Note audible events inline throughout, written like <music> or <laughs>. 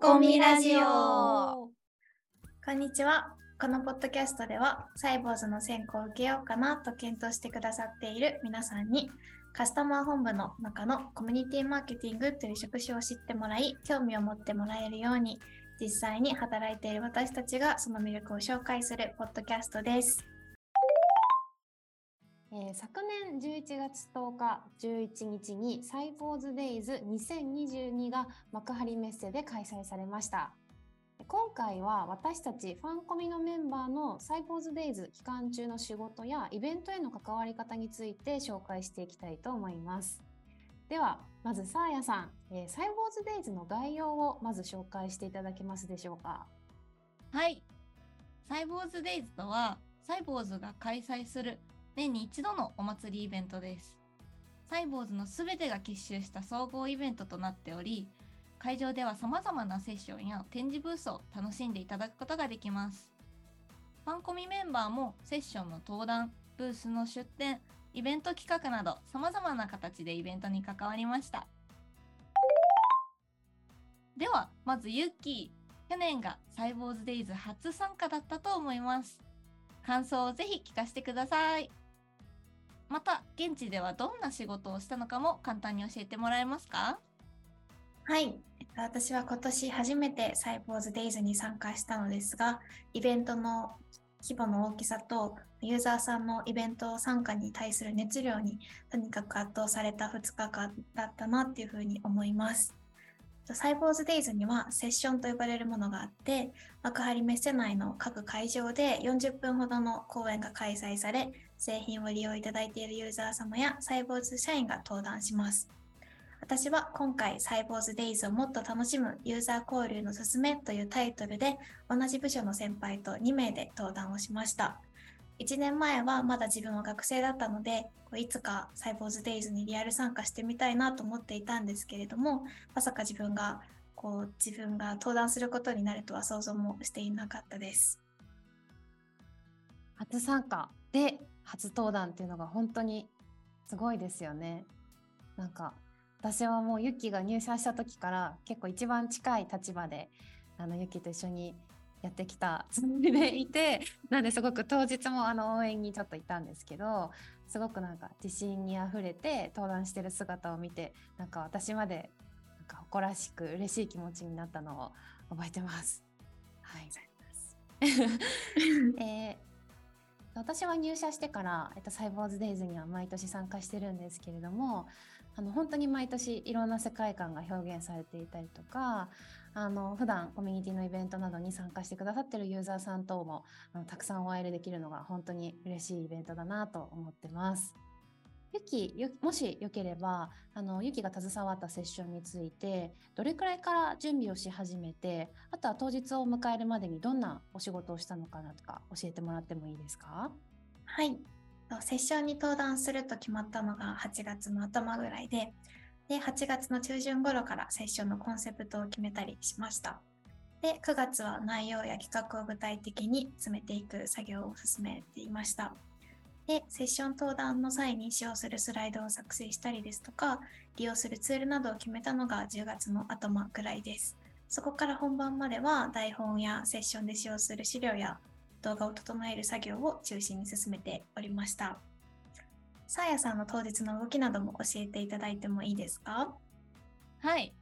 コミラジオこんにちは。このポッドキャストでは、サイボーズの選考を受けようかなと検討してくださっている皆さんに、カスタマー本部の中のコミュニティマーケティングという職種を知ってもらい、興味を持ってもらえるように、実際に働いている私たちがその魅力を紹介するポッドキャストです。えー昨年11月10日11日にサイボーズデイズ2022が幕張メッセで開催されました。今回は私たちファンコミのメンバーのサイボーズデイズ期間中の仕事やイベントへの関わり方について紹介していきたいと思います。ではまずサーヤさん、えーサイボーズデイズの概要をまず紹介していただけますでしょうか？はい。サイボーズデイズとは、サイボーズが開催する年に一度のお祭りイベントです。サイボーズのすべてが結集した総合イベントとなっており、会場では様々なセッションや展示ブースを楽しんでいただくことができます。ファンコミメンバーもセッションの登壇、ブースの出展、イベント企画など様々な形でイベントに関わりました。では、まずユッキー。去年がサイボーズデイズ初参加だったと思います。感想をぜひ聞かせてください。また、現地ではどんな仕事をしたのかも簡単に教えてもらえますか？はい。私は今年初めてサイボーズデイズに参加したのですが、イベントの規模の大きさと、ユーザーさんのイベント参加に対する熱量にとにかく圧倒された2日間だったなっていうふうに思います。サイボーズデイズにはセッションと呼ばれるものがあって、幕張メッセ内の各会場で40分ほどの講演が開催され、製品を利用いただいているユーザー様やサイボーズ社員が登壇します。私は今回サイボーズデイズをもっと楽しむユーザー交流のすすめというタイトルで同じ部署の先輩と2名で登壇をしました。1年前はまだ自分は学生だったので、いつかサイボーズデイズにリアル参加してみたいなと思っていたんですけれども、まさか自分がこう自分が登壇することになるとは想像もしていなかったです。初参加で初登壇っていうのが本当にすごいですよね。なんか私はもうユッキーが入社した時から結構一番近い立場であのユッキーと一緒にやってきたつもりで <laughs> いてなんですごく当日もあの応援にちょっといたんですけどすごくなんか自信にあふれて登壇してる姿を見てなんか私までなんか誇らしく嬉しい気持ちになったのを覚えてます。はい、えー私は入社してから、えっと、サイボーズデイズには毎年参加してるんですけれどもあの本当に毎年いろんな世界観が表現されていたりとかあの普段コミュニティのイベントなどに参加してくださってるユーザーさん等もあのたくさんお会いできるのが本当に嬉しいイベントだなと思ってます。ゆきもしよければあのゆきが携わったセッションについてどれくらいから準備をし始めてあとは当日を迎えるまでにどんなお仕事をしたのかなとか教えてもらってもいいですか？はい。セッションに登壇すると決まったのが8月の頭ぐらいで、で、8月の中旬頃からセッションのコンセプトを決めたりしました。で、9月は内容や企画を具体的に詰めていく作業を進めていました。で、セッション登壇の際に使用するスライドを作成したりですとか、利用するツールなどを決めたのが10月の頭くらいです。そこから本番までは台本やセッションで使用する資料や動画を整える作業を中心に進めておりました。さあやさんの当日の動きなども教えていただいてもいいですか？はい。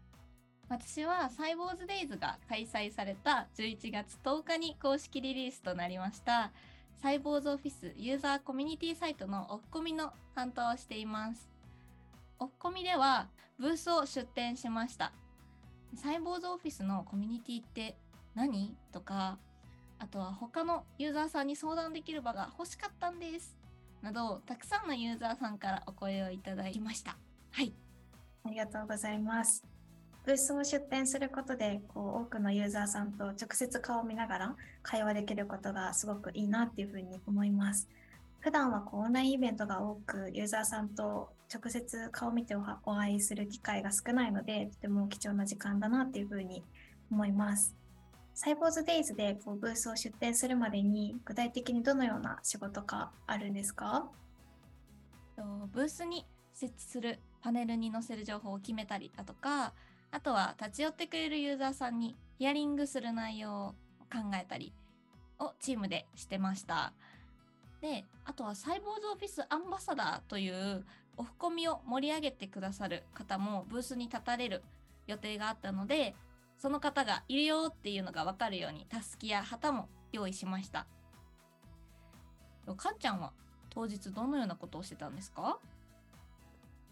私はサイボーズデイズが開催された11月10日に公式リリースとなりました、サイボーズオフィスユーザーコミュニティサイトのオフコミの担当をしています。オフコミではブースを出展しました。サイボーズオフィスのコミュニティって何？とか、あとは他のユーザーさんに相談できる場が欲しかったんです。など、たくさんのユーザーさんからお声をいただきました。はい。ありがとうございます。ブースを出展することでこう多くのユーザーさんと直接顔を見ながら会話できることがすごくいいなっていうふうに思います。普段はこうオンラインイベントが多くユーザーさんと直接顔を見てお会いする機会が少ないのでとても貴重な時間だなっていうふうに思います。サイボーズデイズでこうブースを出展するまでに具体的にどのような仕事があるんですか？ブースに設置するパネルに載せる情報を決めたりだとか、あとは立ち寄ってくれるユーザーさんにヒアリングする内容を考えたりをチームでしてました。で、あとはサイボーズオフィスアンバサダーというオフコミを盛り上げてくださる方もブースに立たれる予定があったので、その方がいるよっていうのがわかるようにたすきや旗も用意しました。かんちゃんは当日どのようなことをしてたんですか？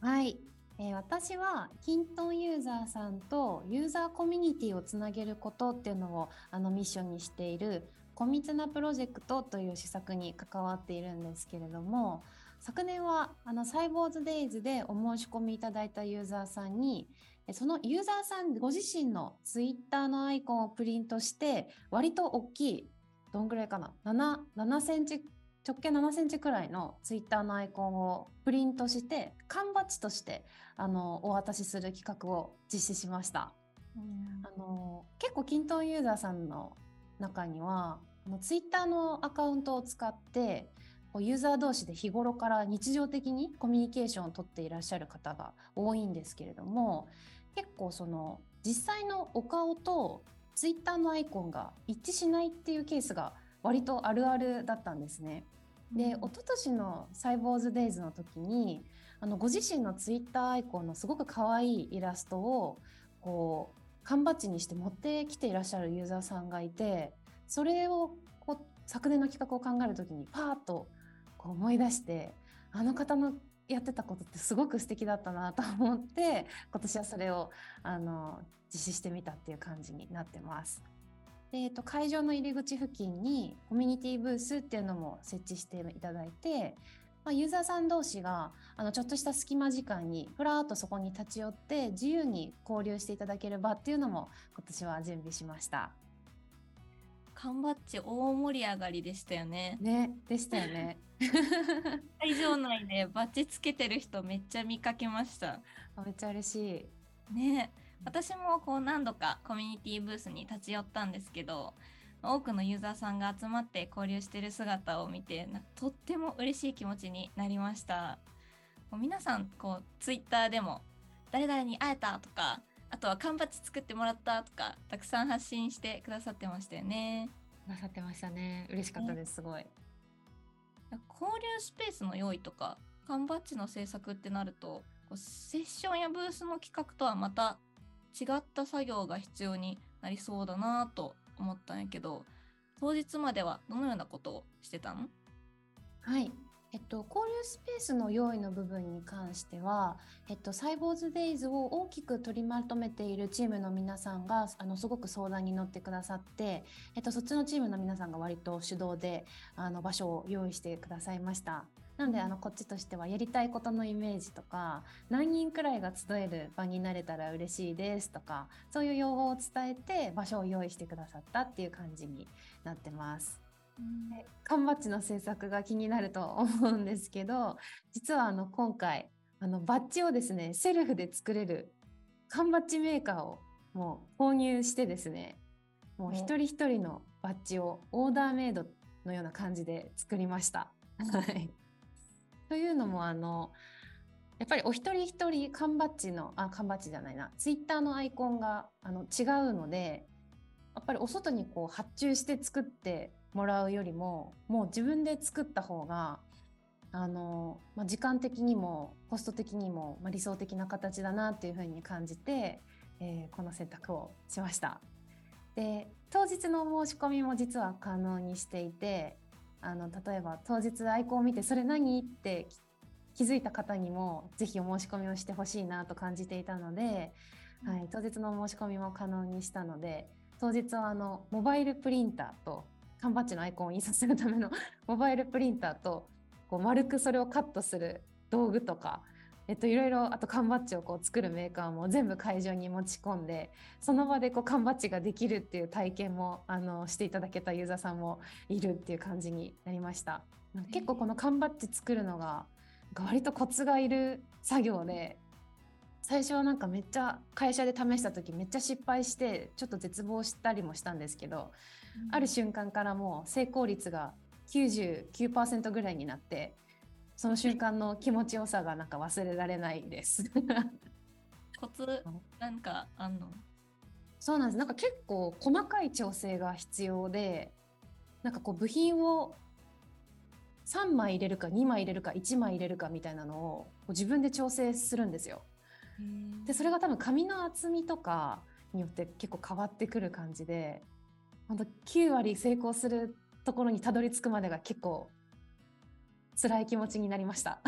はい、えー、私はキントンユーザーさんとユーザーコミュニティをつなげることっていうのをあのミッションにしているコミツなプロジェクトという施策に関わっているんですけれども昨年はあのサイボーズデイズでお申し込みいただいたユーザーさんにそのユーザーさんご自身のツイッターのアイコンをプリントして割と大きいどんぐらいかな 7, 7センチ直径7センチくらいのツイッターのアイコンをプリントして缶バッジとしてあのお渡しする企画を実施しました。あの結構均等ユーザーさんの中にはあのツイッターのアカウントを使ってユーザー同士で日頃から日常的にコミュニケーションをとっていらっしゃる方が多いんですけれども結構その実際のお顔とツイッターのアイコンが一致しないっていうケースが割とあるあるだったんですね。で一昨年のサイボーズデイズの時にあのご自身のツイッターアイコンのすごく可愛いイラストをこう缶バッジにして持ってきていらっしゃるユーザーさんがいてそれをこう昨年の企画を考える時にパーッとこう思い出してあの方のやってたことってすごく素敵だったなと思って今年はそれをあの実施してみたっていう感じになってます。でえっと、会場の入り口付近にコミュニティブースっていうのも設置していただいて、まあ、ユーザーさん同士があのちょっとした隙間時間にふらっとそこに立ち寄って自由に交流していただける場っていうのも今年は準備しました。缶バッジ大盛り上がりでしたよね。ね、でしたよね。<laughs> 会場内でバッジつけてる人めっちゃ見かけました。めっちゃ嬉しい。ね、私もこう何度かコミュニティブースに立ち寄ったんですけど、多くのユーザーさんが集まって交流してる姿を見て、とっても嬉しい気持ちになりました。もう皆さんこうツイッターでも誰々に会えたとかあとは缶バッジ作ってもらったとかたくさん発信してくださってましたよね。くださってましたね。嬉しかったです、すごい。交流スペースの用意とか缶バッジの制作ってなるとセッションやブースの企画とはまた違った作業が必要になりそうだなと思ったんやけど当日まではどのようなことをしてたの？はいえっと、交流スペースの用意の部分に関しては、えっと、サイボーズデイズを大きく取りまとめているチームの皆さんがあのすごく相談に乗ってくださって、えっと、そっちのチームの皆さんが割と主導であの場所を用意してくださいました。なのであのこっちとしてはやりたいことのイメージとか何人くらいが集える場になれたら嬉しいですとかそういう要望を伝えて場所を用意してくださったっていう感じになってます。缶バッジの制作が気になると思うんですけど実はあの今回あのバッジをですねセルフで作れる缶バッジメーカーをもう購入してですねもう一人一人のバッジをオーダーメイドのような感じで作りました。はい、というのもあのやっぱりお一人一人缶バッジのあ缶バッジじゃないなツイッターのアイコンがあの違うのでやっぱりお外にこう発注して作ってもらうよりももう自分で作った方があの、まあ、時間的にもコスト的にも、まあ、理想的な形だなっていうふうに感じて、えー、この選択をしました。で当日の申し込みも実は可能にしていてあの例えば当日アイコンを見て「それ何?」って気づいた方にも是非お申し込みをしてほしいなと感じていたので、はい、当日の申し込みも可能にしたので当日はあのモバイルプリンターと缶バッジのアイコンを印刷するための <laughs> モバイルプリンターとこう丸くそれをカットする道具とか、えっと、いろいろあと缶バッジをこう作るメーカーも全部会場に持ち込んでその場でこう缶バッジができるっていう体験もあのしていただけたユーザーさんもいるっていう感じになりました。結構この缶バッジ作るのが割とコツがいる作業で最初はなんかめっちゃ会社で試した時めっちゃ失敗してちょっと絶望したりもしたんですけどある瞬間からもう成功率が99%ぐらいになってその瞬間の気持ちよさがなんか忘れられないです。コツ <laughs> なんかあんの？そうなんですなんか結構細かい調整が必要でなんかこう部品を3枚入れるか2枚入れるか1枚入れるかみたいなのを自分で調整するんですよ。でそれが多分紙の厚みとかによって結構変わってくる感じで本当9割成功するところにたどり着くまでが結構辛い気持ちになりました。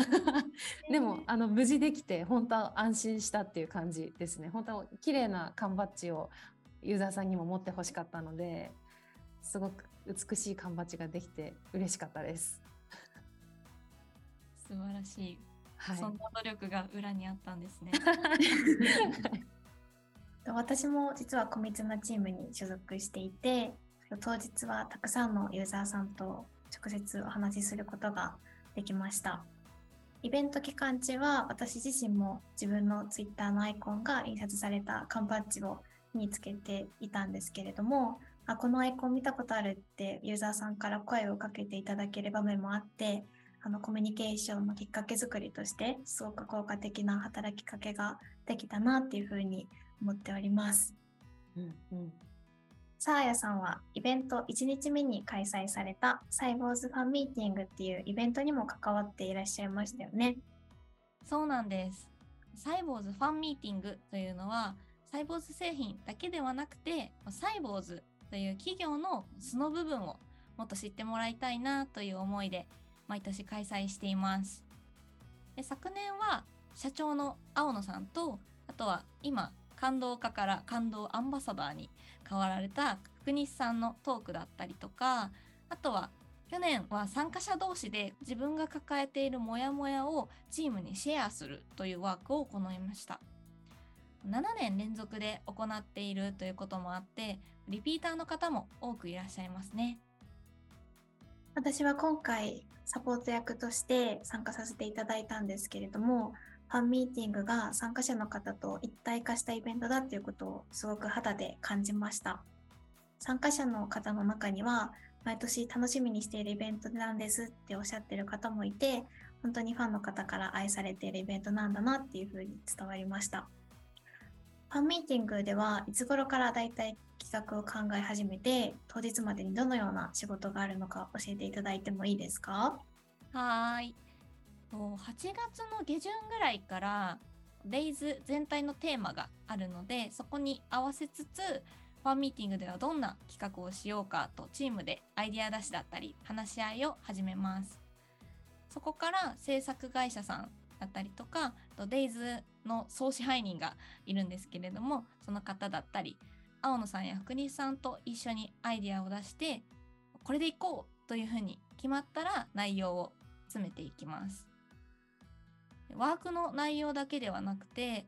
でもあの無事できて本当安心したっていう感じですね。本当綺麗な缶バッジをユーザーさんにも持ってほしかったのですごく美しい缶バッジができて嬉しかったです。素晴らしい、はい、そんな努力が裏にあったんですね。<laughs> 私も実はコミツなチームに所属していて当日はたくさんのユーザーさんと直接お話しすることができました。イベント期間中は私自身も自分の Twitter のアイコンが印刷された缶バッジを身につけていたんですけれどもあこのアイコン見たことあるってユーザーさんから声をかけていただける場面もあってあのコミュニケーションのきっかけ作りとしてすごく効果的な働きかけができたなっていうふうに思っております。うんうんサーヤさんはイベント1日目に開催されたサイボーズファンミーティングっていうイベントにも関わっていらっしゃいましたよね。そうなんです。サイボーズファンミーティングというのはサイボーズ製品だけではなくてサイボーズという企業の素の部分をもっと知ってもらいたいなという思いで毎年開催しています。で昨年は社長の青野さんとあとは今感動家から感動アンバサダーに変わられた福西さんのトークだったりとかあとは去年は参加者同士で自分が抱えているモヤモヤをチームにシェアするというワークを行いました。7年連続で行っているということもあってリピーターの方も多くいらっしゃいますね。私は今回サポート役として参加させていただいたんですけれどもファンミーティングが参加者の方と一体化したイベントだっていうことをすごく肌で感じました。参加者の方の中には毎年楽しみにしているイベントなんですっておっしゃってる方もいて本当にファンの方から愛されているイベントなんだなっていうふうに伝わりました。ファンミーティングではいつ頃からだいたい企画を考え始めて当日までにどのような仕事があるのか教えていただいてもいいですか？はい。8月の下旬ぐらいからデイズ全体のテーマがあるのでそこに合わせつつファンミーティングではどんな企画をしようかとチームでアイデア出しだったり話し合いを始めます。そこから制作会社さんだったりとかデイズの総支配人がいるんですけれどもその方だったり青野さんや福西さんと一緒にアイデアを出してこれでいこうというふうに決まったら内容を詰めていきます。ワークの内容だけではなくて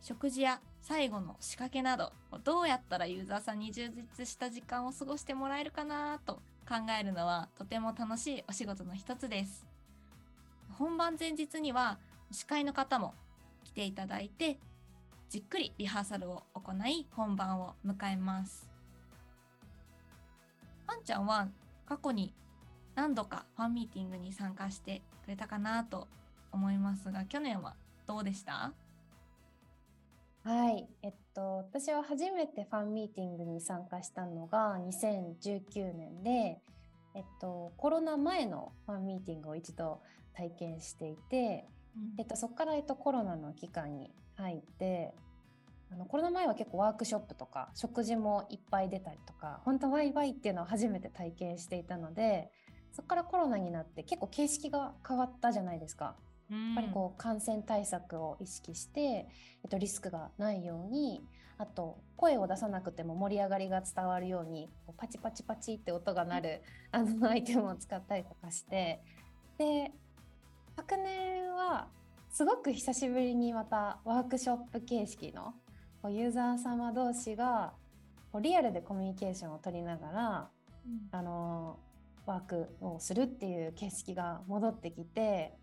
食事や最後の仕掛けなどどうやったらユーザーさんに充実した時間を過ごしてもらえるかなと考えるのはとても楽しいお仕事の一つです。本番前日には司会の方も来ていただいてじっくりリハーサルを行い本番を迎えます。パンちゃんは過去に何度かファンミーティングに参加してくれたかなと思いますが去年はどうでした？はい、えっと、私は初めてファンミーティングに参加したのが2019年で、えっと、コロナ前のファンミーティングを一度体験していて、うん、えっと、そこから、えっと、コロナの期間に入ってあのコロナ前は結構ワークショップとか食事もいっぱい出たりとか本当ワイワイっていうのを初めて体験していたのでそこからコロナになって結構形式が変わったじゃないですか。やっぱりこう感染対策を意識して、えっと、リスクがないようにあと声を出さなくても盛り上がりが伝わるようにこうパチパチパチって音が鳴るあのアイテムを使ったりとかしてで昨年はすごく久しぶりにまたワークショップ形式のこうユーザー様同士がこうリアルでコミュニケーションを取りながら、うん、あのワークをするっていう形式が戻ってきて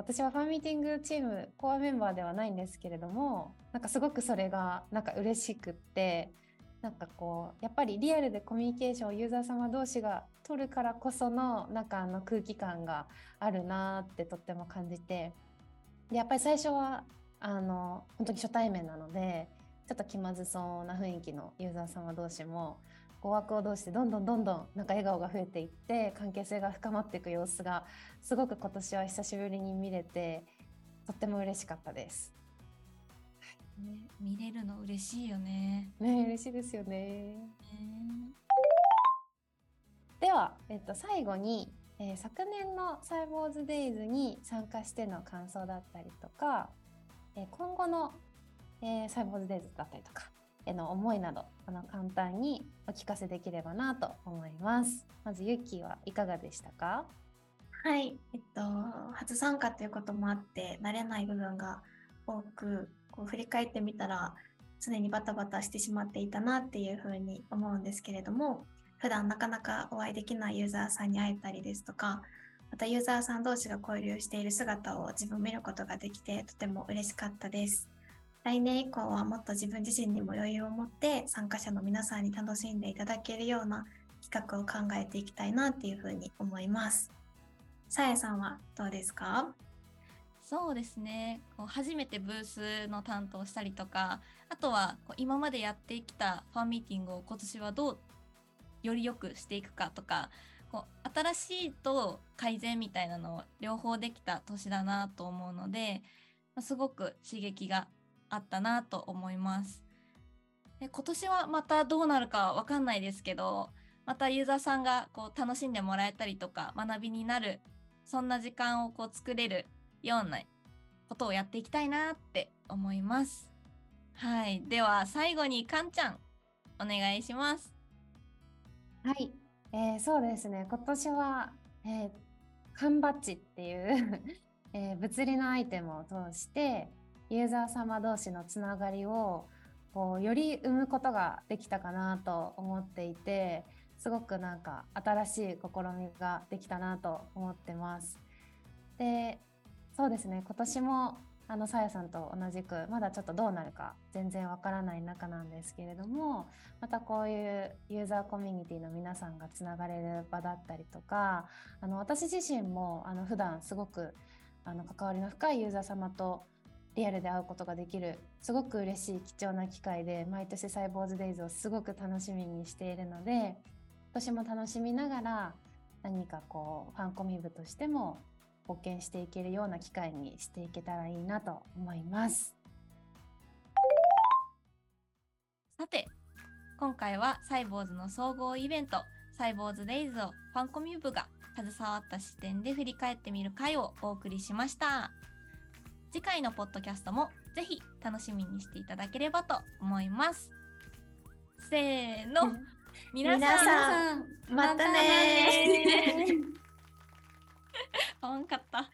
私はファンミーティングチームコアメンバーではないんですけれどもなんかすごくそれがなんか嬉しくってなんかこうやっぱりリアルでコミュニケーションをユーザー様同士が取るからこそのなんかあの空気感があるなってとっても感じてでやっぱり最初はあの本当に初対面なのでちょっと気まずそうな雰囲気のユーザー様同士も語学を通してどんどんどんどんなんか笑顔が増えていって関係性が深まっていく様子がすごく今年は久しぶりに見れてとっても嬉しかったです。ね、見れるの嬉しいよね。ね嬉しいですよね。では、えっと、最後に、えー昨年のサイボーズデイズに参加しての感想だったりとか、えー今後の、えーサイボーズデイズだったりとかへの思いなどあの簡単にお聞かせできればなと思います。まずユッキーはいかがでしたか？はい、えっと、初参加ということもあって、慣れない部分が多く、こう振り返ってみたら、常にバタバタしてしまっていたなっていうふうに思うんですけれども、普段なかなかお会いできないユーザーさんに会えたりですとか、またユーザーさん同士が交流している姿を自分見ることができて、とても嬉しかったです。来年以降はもっと自分自身にも余裕を持って参加者の皆さんに楽しんでいただけるような企画を考えていきたいなっていうふうに思います。さやさんはどうですか？そうですねこう初めてブースの担当したりとかあとはこう今までやってきたファンミーティングを今年はどうより良くしていくかとかこう新しいと改善みたいなのを両方できた年だなと思うので、すごく刺激があったなと思います。で今年はまたどうなるかわかんないですけどまたユーザーさんがこう楽しんでもらえたりとか学びになるそんな時間をこう作れるようなことをやっていきたいなって思います。はい。では最後にかんちゃんお願いします。はい、えーそうですね今年は、えー缶バッジっていう、<laughs> えー物理のアイテムを通してユーザー様同士のつながりをこうより生むことができたかなと思っていてすごくなんか新しい試みができたなと思ってます。でそうですね今年もあのさやさんと同じくまだちょっとどうなるか全然わからない中なんですけれどもまたこういうユーザーコミュニティの皆さんがつながれる場だったりとかあの私自身もあの普段すごくあの関わりの深いユーザー様とリアルで会うことができるすごく嬉しい貴重な機会で毎年サイボーズデイズをすごく楽しみにしているので今年も楽しみながら何かこうファンコミ部としても貢献していけるような機会にしていけたらいいなと思います。さて、今回はサイボーズの総合イベント、サイボーズデイズをファンコミュー部が携わった視点で振り返ってみる回をお送りしました。次回のポッドキャストもぜひ楽しみにしていただければと思います。せーの、皆さん、皆さんまたねー <laughs> 可愛かった。